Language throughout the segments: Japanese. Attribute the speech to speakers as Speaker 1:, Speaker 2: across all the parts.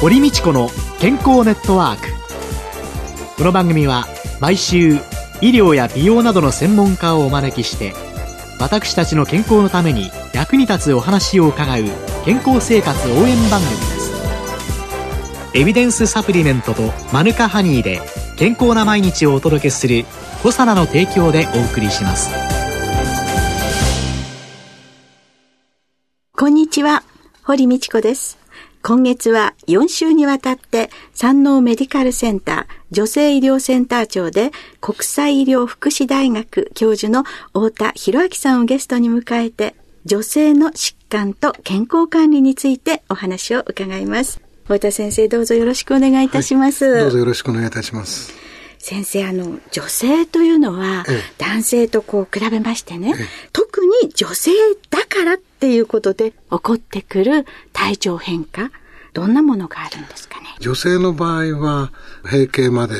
Speaker 1: 堀道子の健康ネットワーク。この番組は毎週医療や美容などの専門家をお招きして私たちの健康のために役に立つお話を伺う健康生活応援番組です。エビデンスサプリメントとマヌカハニーで健康な毎日をお届けするコサナの提供でお送りします。
Speaker 2: こんにちは。堀道子です。今月は4週にわたって山王メディカルセンター女性医療センター長で国際医療福祉大学教授の太田博明さんをゲストに迎えて女性の疾患と健康管理についてお話を伺います。太田先生どうぞよろしくお願いいたします。
Speaker 3: はい、どうぞよろしくお願いいたします。
Speaker 2: 先生、あの、女性というのは、男性とこう比べましてね、特に女性だからっていうことで起こってくる体調変化、どんなものがあるんですかね？
Speaker 3: 女性の場合は、閉経まで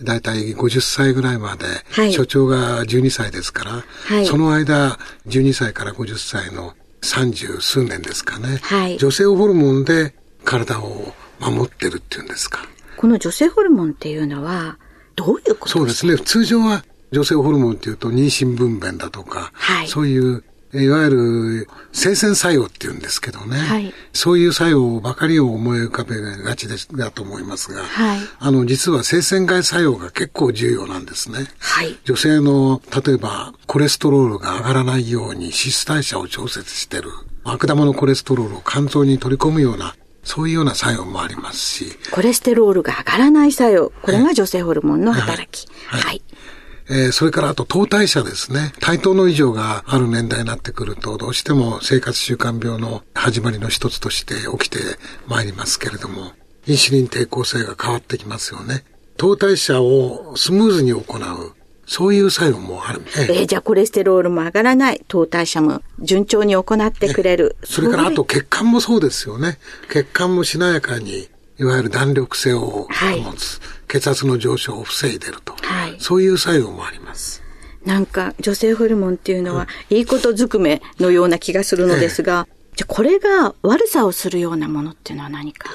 Speaker 3: だいたい50歳ぐらいまで、はい、所長が12歳ですから、はい、その間、12歳から50歳の30数年ですかね、はい、女性ホルモンで体を守ってるっていうんですか。
Speaker 2: この女性ホルモンっていうのは、どういうこと
Speaker 3: そうですね。通常は女性ホルモンっていうと妊娠分娩だとか、はい、そういういわゆる生鮮作用っていうんですけどね、はい、そういう作用ばかりを思い浮かべがちですだと思いますが、はい、あの実は生鮮外作用が結構重要なんですね。はい、女性の例えばコレステロールが上がらないように脂質代謝を調節してる悪玉のコレステロールを肝臓に取り込むようなそういうような作用もありますし。
Speaker 2: コレステロールが上がらない作用。これが女性ホルモンの働き。はい。はい、
Speaker 3: えー、それからあと糖代謝ですね。対等の異常がある年代になってくると、どうしても生活習慣病の始まりの一つとして起きてまいりますけれども、インシュリン抵抗性が変わってきますよね。糖代謝をスムーズに行う。そういう作用もある。
Speaker 2: ええー、じゃあコレステロールも上がらない、糖代謝も順調に行ってくれる。
Speaker 3: それからあと血管もそうですよね。血管もしなやかに、いわゆる弾力性を保つ、はい、血圧の上昇を防いでると、はい、そういう作用もあります。
Speaker 2: なんか女性ホルモンっていうのは、いいことずくめのような気がするのですが、ええ、じゃあこれが悪さをするようなものっていうのは何か？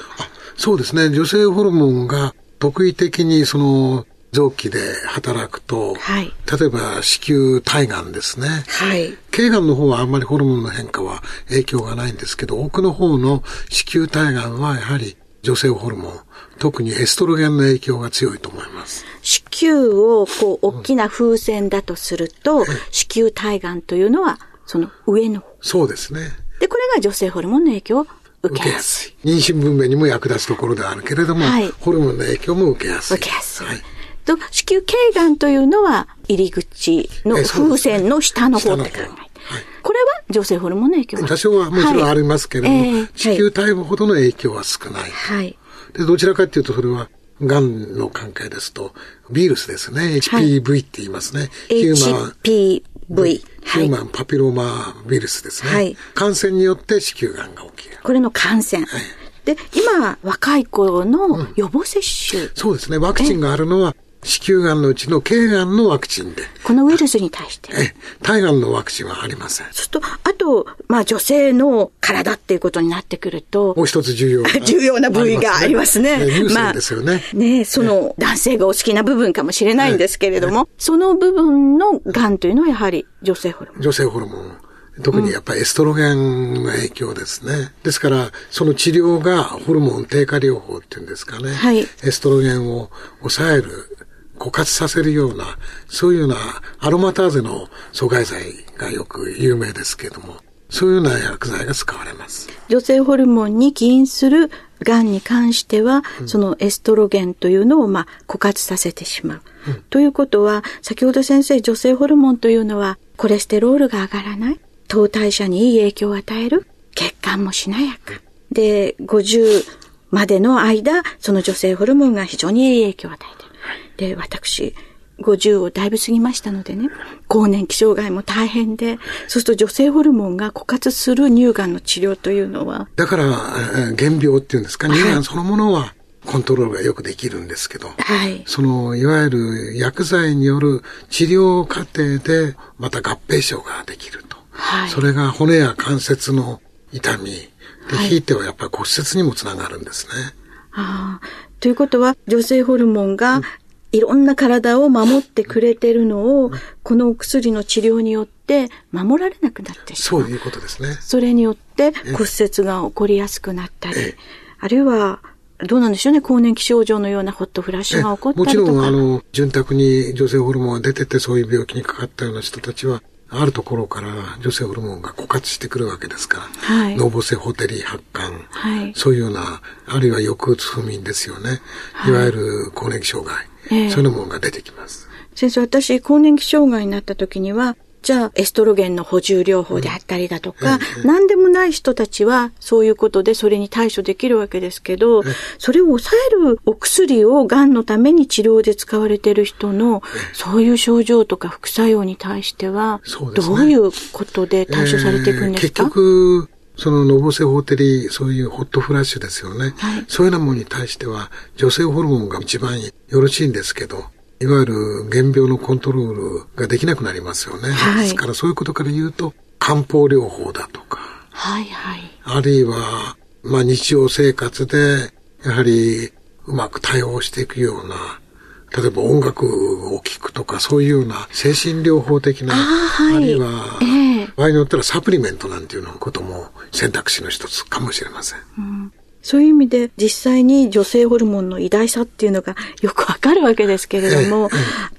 Speaker 3: そうですね。女性ホルモンが特異的にその臓器で働くと、はい、例えば子宮体がんですね。はい。頸がんの方はあんまりホルモンの変化は影響がないんですけど、奥の方の子宮体がんはやはり女性ホルモン、特にエストロゲンの影響が強いと思います。
Speaker 2: 子宮をこう大きな風船だとすると、うん、子宮体がんというのはその上の
Speaker 3: そうですね。
Speaker 2: で、これが女性ホルモンの影響を受けやすい。
Speaker 3: 妊娠分娩にも役立つところであるけれども、はい、ホルモンの影響も受けやすい。
Speaker 2: 受けやすい。はいと、子宮頸がんというのは入り口の風船の下の方って考えて。これは女性ホルモンの影響
Speaker 3: 多少はもちろんありますけれども、はいえー、子宮体ほどの影響は少ない。はい。で、どちらかというとそれは、がんの関係ですと、ウイルスですね。HPV って言いますね。
Speaker 2: ヒューマン。HPV。
Speaker 3: ヒューマンパピローマウイルスですね。はい。感染によって子宮がんが起きる。
Speaker 2: これの感染。はい。で、今、若い頃の予防接種、うん、
Speaker 3: そうですね。ワクチンがあるのは、子宮がんのうちの頸がんのワクチンで。
Speaker 2: このウイルスに対して。
Speaker 3: え、体がんのワクチンはありません。
Speaker 2: そうすると、あと、まあ女性の体っていうことになってくると。
Speaker 3: もう一つ重要な。
Speaker 2: 重要な部位がありますね。
Speaker 3: ね優先ですよね。ま
Speaker 2: あ、ねその男性がお好きな部分かもしれないんですけれども、その部分のがんというのはやはり女性ホルモン。
Speaker 3: 女性ホルモン。特にやっぱりエストロゲンの影響ですね。うん、ですから、その治療がホルモン低下療法っていうんですかね。はい。エストロゲンを抑える枯渇させるような、そういうようなアロマターゼの阻害剤がよく有名ですけれども、そういうような薬剤が使われます。
Speaker 2: 女性ホルモンに起因するがんに関しては、うん、そのエストロゲンというのをまあ枯渇させてしまう。うん、ということは、先ほど先生、女性ホルモンというのはコレステロールが上がらない、糖代謝にいい影響を与える、血管もしなやか。で、50までの間、その女性ホルモンが非常にいい影響を与えてで、私、50をだいぶ過ぎましたのでね、更年期障害も大変で、そうすると女性ホルモンが枯渇する乳がんの治療というのは。
Speaker 3: だから、原病っていうんですか、乳がんそのものは、コントロールがよくできるんですけど、はい、その、いわゆる薬剤による治療過程で、また合併症ができると。はい、それが骨や関節の痛み、で、ひいてはやっぱり骨折にもつながるんですね。
Speaker 2: あということは、女性ホルモンがいろんな体を守ってくれてるのを、このお薬の治療によって守られなくなってし
Speaker 3: まう。そういうことですね。
Speaker 2: それによって骨折が起こりやすくなったり、あるいはどうなんでしょうね、更年期症状のようなホットフラッシュが起こったりとか。もちろん、あの、
Speaker 3: 潤沢に女性ホルモンが出てて、そういう病気にかかったような人たちは、あるところから女性ホルモンが枯渇してくるわけですから、はい、脳母性ホテリー発汗、はい、そういうような、あるいは抑うつ不眠ですよね。い。わゆる更年期障害、えー、そういうものが出てきます。
Speaker 2: 先生、私、更年期障害になった時には、じゃあ、エストロゲンの補充療法であったりだとか、うん、何でもない人たちは、そういうことでそれに対処できるわけですけど、それを抑えるお薬を癌のために治療で使われている人の、そういう症状とか副作用に対しては、どういうことで対処されていくんですか、
Speaker 3: そののぼせホテリそういうホットフラッシュですよね。はい、そういうようなものに対しては、女性ホルモンが一番よろしいんですけど、いわゆる原病のコントロールができなくなりますよね。はい、ですからそういうことから言うと、漢方療法だとか、
Speaker 2: はいはい。
Speaker 3: あるいは、まあ日常生活で、やはりうまく対応していくような、例えば音楽を聴くとか、そういうような精神療法的な、あはい、あるいは、えー、場合によってはサプリメントなんていうのことも選択肢の一つかもしれません。うん
Speaker 2: そういう意味で実際に女性ホルモンの偉大さっていうのがよくわかるわけですけれども、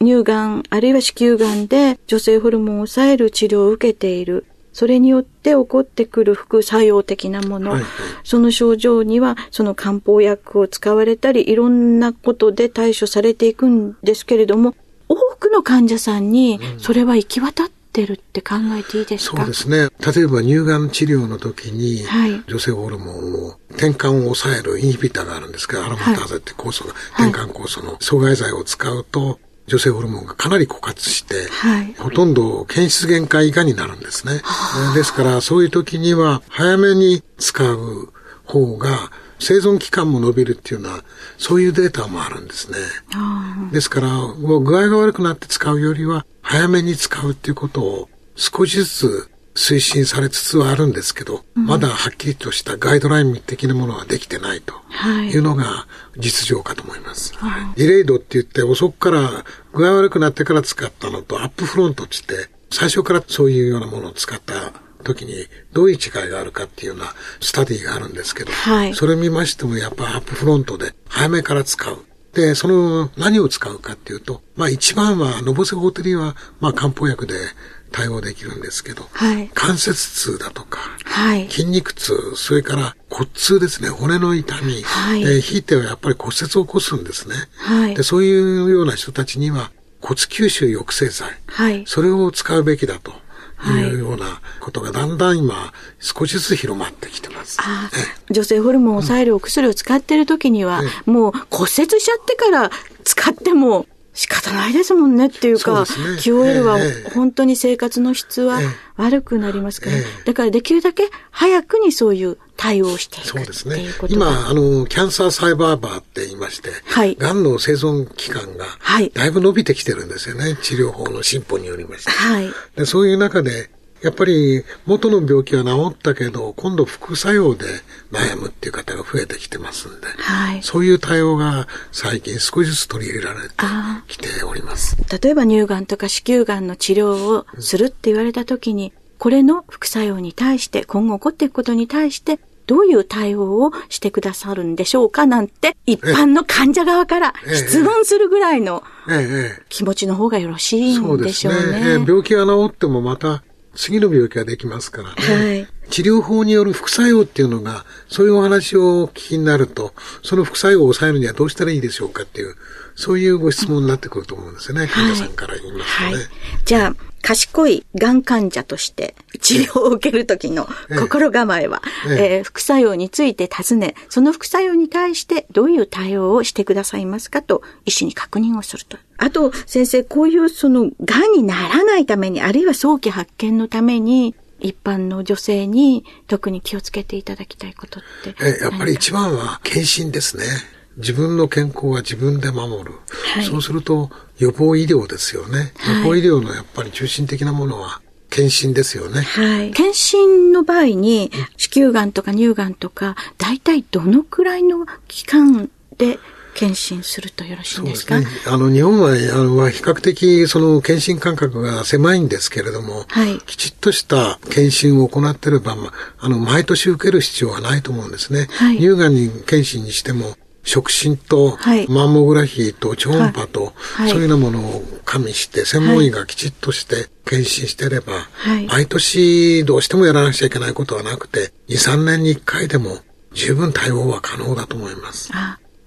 Speaker 2: 乳がんあるいは子宮がんで女性ホルモンを抑える治療を受けている。それによって起こってくる副作用的なもの、はいはい、その症状にはその漢方薬を使われたりいろんなことで対処されていくんですけれども多くの患者さんにそれは行き渡ってってるって考えていいです
Speaker 3: か？そうですね。例えば乳がん治療の時に、はい、女性ホルモンを転換を抑えるインヒビターがあるんですけど、アロマターゼって酵素が、はい、転換酵素の阻害剤を使うと、女性ホルモンがかなり枯渇して、はい、ほとんど検出限界以下になるんですね。ですから、そういう時には、早めに使う方が、生存期間も伸びるっていうのは、そういうデータもあるんですね。ですから、もう具合が悪くなって使うよりは、早めに使うっていうことを少しずつ推進されつつはあるんですけど、うん、まだはっきりとしたガイドライン的なものはできてないというのが実情かと思います。はい、ディレイドって言って遅くから具合悪くなってから使ったのとアップフロントって言って最初からそういうようなものを使った時にどういう違いがあるかっていうようなスタディがあるんですけど、はい、それ見ましてもやっぱアップフロントで早めから使う。で、その何を使うかっていうと、まあ一番は、のぼせホテリは、まあ漢方薬で対応できるんですけど、はい、関節痛だとか、はい、筋肉痛、それから骨痛ですね、骨の痛み、はい、えー、ひいてはやっぱり骨折を起こすんですね、はい、で。そういうような人たちには骨吸収抑制剤、はい、それを使うべきだと。いうようなことがだんだん今少しずつ広まってきてます。
Speaker 2: 女性ホルモンを抑えるお薬を使っている時には、もう骨折しちゃってから使っても仕方ないですもんねっていうか、ね、QOL は本当に生活の質は悪くなりますから、だからできるだけ早くにそういう対応していくそうですね。
Speaker 3: 今、あの、キャンサーサイバーバーって言いまして、はい。癌の生存期間が、はい。だいぶ伸びてきてるんですよね。治療法の進歩によりまして。はい。でそういう中で、やっぱり元の病気は治ったけど、今度副作用で悩むっていう方が増えてきてますんで、はい、そういう対応が最近少しずつ取り入れられてきております。
Speaker 2: 例えば乳がんとか子宮がんの治療をするって言われた時に、これの副作用に対して、今後起こっていくことに対して、どういう対応をしてくださるんでしょうかなんて、一般の患者側から質問するぐらいの気持ちの方がよろしいんでしょうね。うね。
Speaker 3: 病気が治ってもまた次の病気ができますからね。はい。治療法による副作用っていうのが、そういうお話をお聞きになると、その副作用を抑えるにはどうしたらいいでしょうかっていう、そういうご質問になってくると思うんですよね。患者さんから言いますとね。はい、
Speaker 2: じゃあ、賢いがん患者として治療を受けるときの心構えは、えええー、副作用について尋ね、その副作用に対してどういう対応をしてくださいますかと医師に確認をすると。あと、先生、こういうその、癌にならないために、あるいは早期発見のために、一般の女性に特に気をつけていただきたいことって。
Speaker 3: え、やっぱり一番は検診ですね。自分の健康は自分で守る。はい、そうすると予防医療ですよね。予防医療のやっぱり中心的なものは検診ですよね。
Speaker 2: はい。検診の場合に、子宮がんとか乳がんとか、大体どのくらいの期間で検診するとよろしいですか、ね、
Speaker 3: あの、日本は、あの、は比較的、その、検診間隔が狭いんですけれども、はい、きちっとした検診を行っていれば、あの、毎年受ける必要はないと思うんですね。はい、乳がんに検診にしても、触診と、マンモグラフィーと超音波と、はい、そういうようなものを加味して、専門医がきちっとして検診してれば、はい、毎年どうしてもやらなくちゃいけないことはなくて、2、3年に1回でも十分対応は可能だと思います。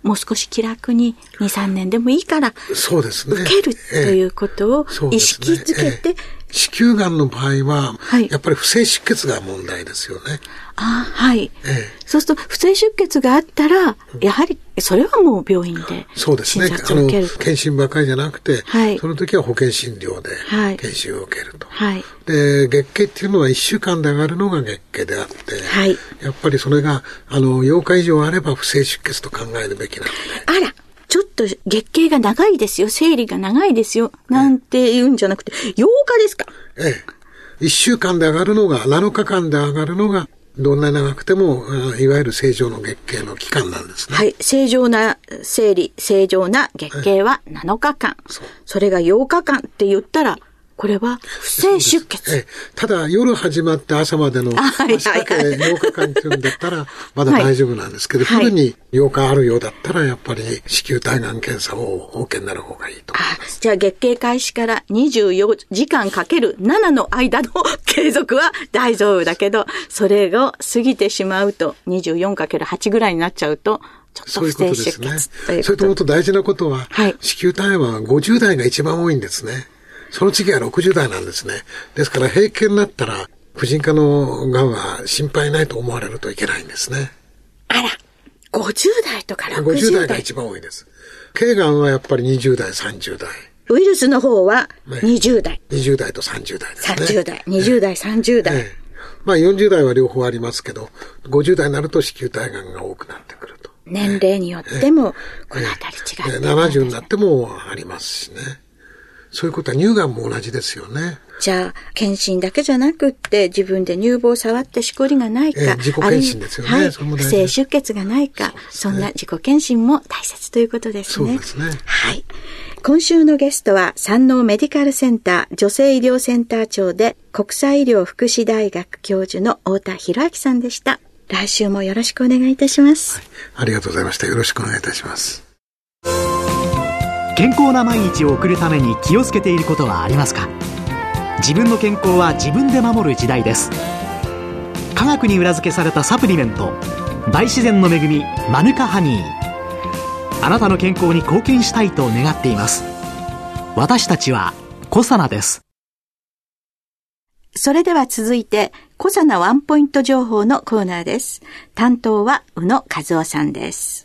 Speaker 2: もう少し気楽に2、3年でもいいから、
Speaker 3: そうですね。
Speaker 2: 受けるということを意識づけて、
Speaker 3: 子宮がんの場合は、はい、やっぱり不正出血が問題ですよね。
Speaker 2: あはい、ええ。そうすると、不正出血があったら、やはり、それはもう病院で
Speaker 3: そうですね。あの、検診ばかりじゃなくて、はい、その時は保険診療で検診を受けると。はい、で、月経っていうのは1週間で上がるのが月経であって、はい、やっぱりそれが、あの、8日以上あれば不正出血と考えるべきなので。
Speaker 2: あらちょっと月経が長いですよ、生理が長いですよ、なんて言うんじゃなくて、8日ですか
Speaker 3: ええ。1週間で上がるのが、7日間で上がるのが、どんな長くても、いわゆる正常の月経の期間なんですね。
Speaker 2: はい。正常な生理、正常な月経は7日間。そそれが8日間って言ったら、これは不正出血。
Speaker 3: ただ夜始まって朝までの足掛け8日間っていうんだったらまだ大丈夫なんですけど、はい、に8日あるようだったらやっぱり子宮体がん検査を OK になる方がいいと。
Speaker 2: じゃあ月経開始から24時間かける7の間の継続は大丈夫だけど、それを過ぎてしまうと 24×8 ぐらいになっちゃうと、ちょっと不正出血ということですね。
Speaker 3: それともと大事なことは、はい、子宮体は50代が一番多いんですね。その次は60代なんですね。ですから平均になったら、婦人科のがんは心配ないと思われるといけないんですね。
Speaker 2: あら、50代とか60代
Speaker 3: ?50 代が一番多いです。頸がんはやっぱり20代、30代。
Speaker 2: ウイルスの方は20代。ね、
Speaker 3: 20代と30代ですね。
Speaker 2: 30代、20代、30代。え
Speaker 3: まあ40代は両方ありますけど、50代になると子宮体がんが多くなってくると。
Speaker 2: 年齢によっても、このあたり違
Speaker 3: って、え70になってもありますしね。そういうことは乳がんも同じですよね。
Speaker 2: じゃあ、検診だけじゃなくって、自分で乳房を触ってしこりがないか、えー、
Speaker 3: 自己検診ですよね。はい、不
Speaker 2: 正出血がないかそ、ね,、んな自己検診も大切ということですね。
Speaker 3: そうですね。
Speaker 2: はい。今週のゲストは、山王メディカルセンター女性医療センター長で、国際医療福祉大学教授の太田博明さんでした。来週もよろしくお願いいたします、はい。
Speaker 3: ありがとうございました。よろしくお願いいたします。
Speaker 1: 健康な毎日を送るために気をつけていることはありますか？自分の健康は自分で守る時代です。科学に裏付けされたサプリメント大自然の恵みマヌカハニー。あなたの健康に貢献したいと願っています。私たちはコサナです。
Speaker 2: それでは続いて、コサナワンポイント情報のコーナーです。担当は宇野和夫さんです。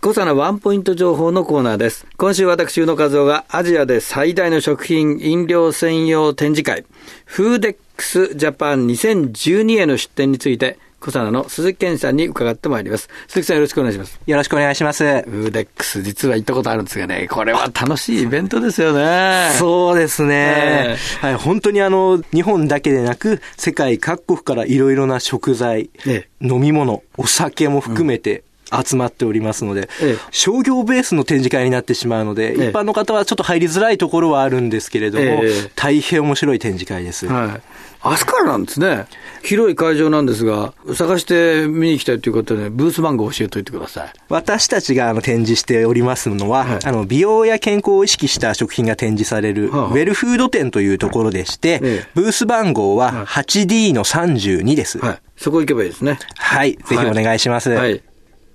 Speaker 4: コサナワンポイント情報のコーナーです。今週私、宇野和夫がアジアで最大の食品飲料専用展示会、フーデックスジャパン2012への出展について、コサナの鈴木健さんに伺ってまいります。鈴木さんよろしくお願いします。
Speaker 5: よろしくお願いします。フ
Speaker 4: ーデックス実は行ったことあるんですがね、これは楽しいイベントですよね。
Speaker 5: そうですね、えー、はい。本当にあの、日本だけでなく、世界各国からいろいろな食材、えー、飲み物、お酒も含めて、集まっておりますので、ええ、商業ベースの展示会になってしまうので、え、一般の方はちょっと入りづらいところはあるんですけれども、大変面白い展示会です。はい
Speaker 4: 明日からなんですね。広い会場なんですが、探して見に行きたいということで、ブース番号を教えておいてください。
Speaker 5: 私たちがあの展示しておりますのは、はい、あの美容や健康を意識した食品が展示される、はあ、ウェルフード店というところでして、はいブース番号は 8D の32です。はい。
Speaker 4: そこ行けばいいですね。
Speaker 5: はい。ぜひお願いします。はい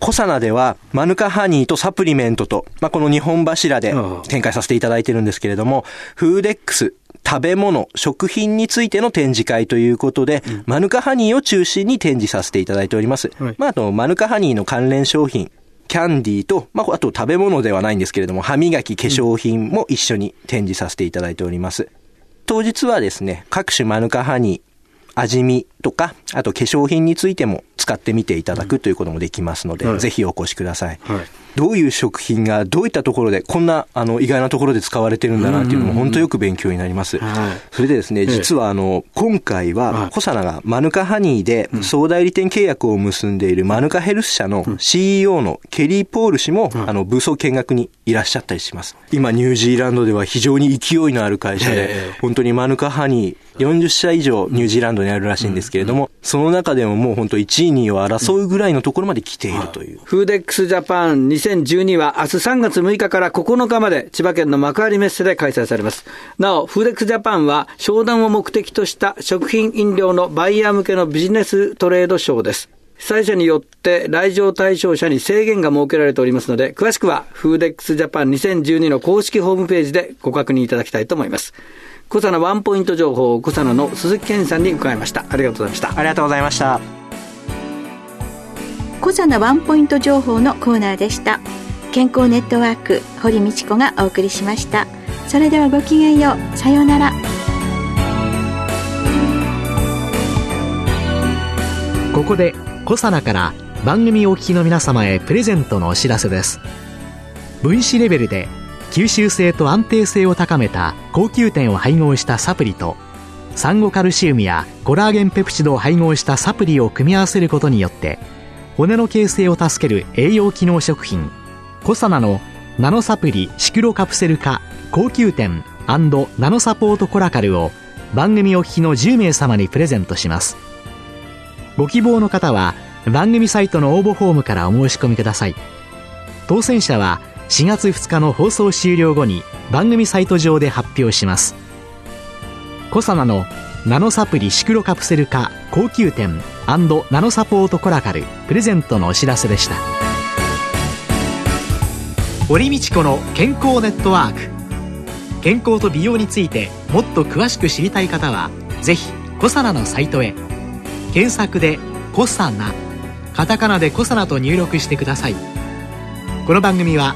Speaker 5: コサナでは、マヌカハニーとサプリメントと、まあ、この日本柱で展開させていただいてるんですけれども、フーデックス、食べ物、食品についての展示会ということで、うん、マヌカハニーを中心に展示させていただいております。はい、まあ、あと、マヌカハニーの関連商品、キャンディーと、まあ、あと食べ物ではないんですけれども、歯磨き、化粧品も一緒に展示させていただいております。当日はですね、各種マヌカハニー、味見とか、あと化粧品についても使ってみていただくということもできますので、はい、ぜひお越しください。はい。どういう食品がどういったところで、こんなあの意外なところで使われてるんだなっていうのも本当よく勉強になります。それでですね、実はあの、今回は、コサナがマヌカハニーで総代理店契約を結んでいるマヌカヘルス社の CEO のケリー・ポール氏も、あの、ブースを見学にいらっしゃったりします。今、ニュージーランドでは非常に勢いのある会社で、本当にマヌカハニー、40社以上ニュージーランドにあるらしいんですけれども、その中でももう本当1位、2位を争うぐらいのところまで来ているという。
Speaker 4: フーデックスジャパン2012は明日3月6日から9日まで千葉県の幕張メッセで開催されます。なお、フーデックスジャパンは商談を目的とした食品飲料のバイヤー向けのビジネストレードショーです。開催日によって来場対象者に制限が設けられておりますので、詳しくはフーデックスジャパン2012の公式ホームページでご確認いただきたいと思います。コサナワンポイント情報コサナの鈴木健さんに伺いました。ありがとうございました。
Speaker 5: ありがとうございました。
Speaker 2: コサナワンポイント情報のコーナーでした。健康ネットワーク堀道子がお送りしました。それではごきげんよう。さようなら。
Speaker 1: ここで小佐奈から番組お聞きの皆様へプレゼントのお知らせです。分子レベルで吸収性と安定性を高めた高級点を配合したサプリとサンゴカルシウムやコラーゲンペプチドを配合したサプリを組み合わせることによって骨の形成を助ける栄養機能食品コサナのナノサプリシクロカプセル化高級点ナノサポートコラカルを番組お聞きの10名様にプレゼントします。ご希望の方は番組サイトの応募フォームからお申し込みください。当選者は4月2日の放送終了後に番組サイト上で発表します。コサナのナノサプリシクロカプセル化高級店ナノサポートコラカルプレゼントのお知らせでした。堀道子の健康ネットワーク。健康と美容についてもっと詳しく知りたい方はぜひコサナのサイトへ。検索で「コサナ」カタカナで「コサナ」と入力してください。この番組は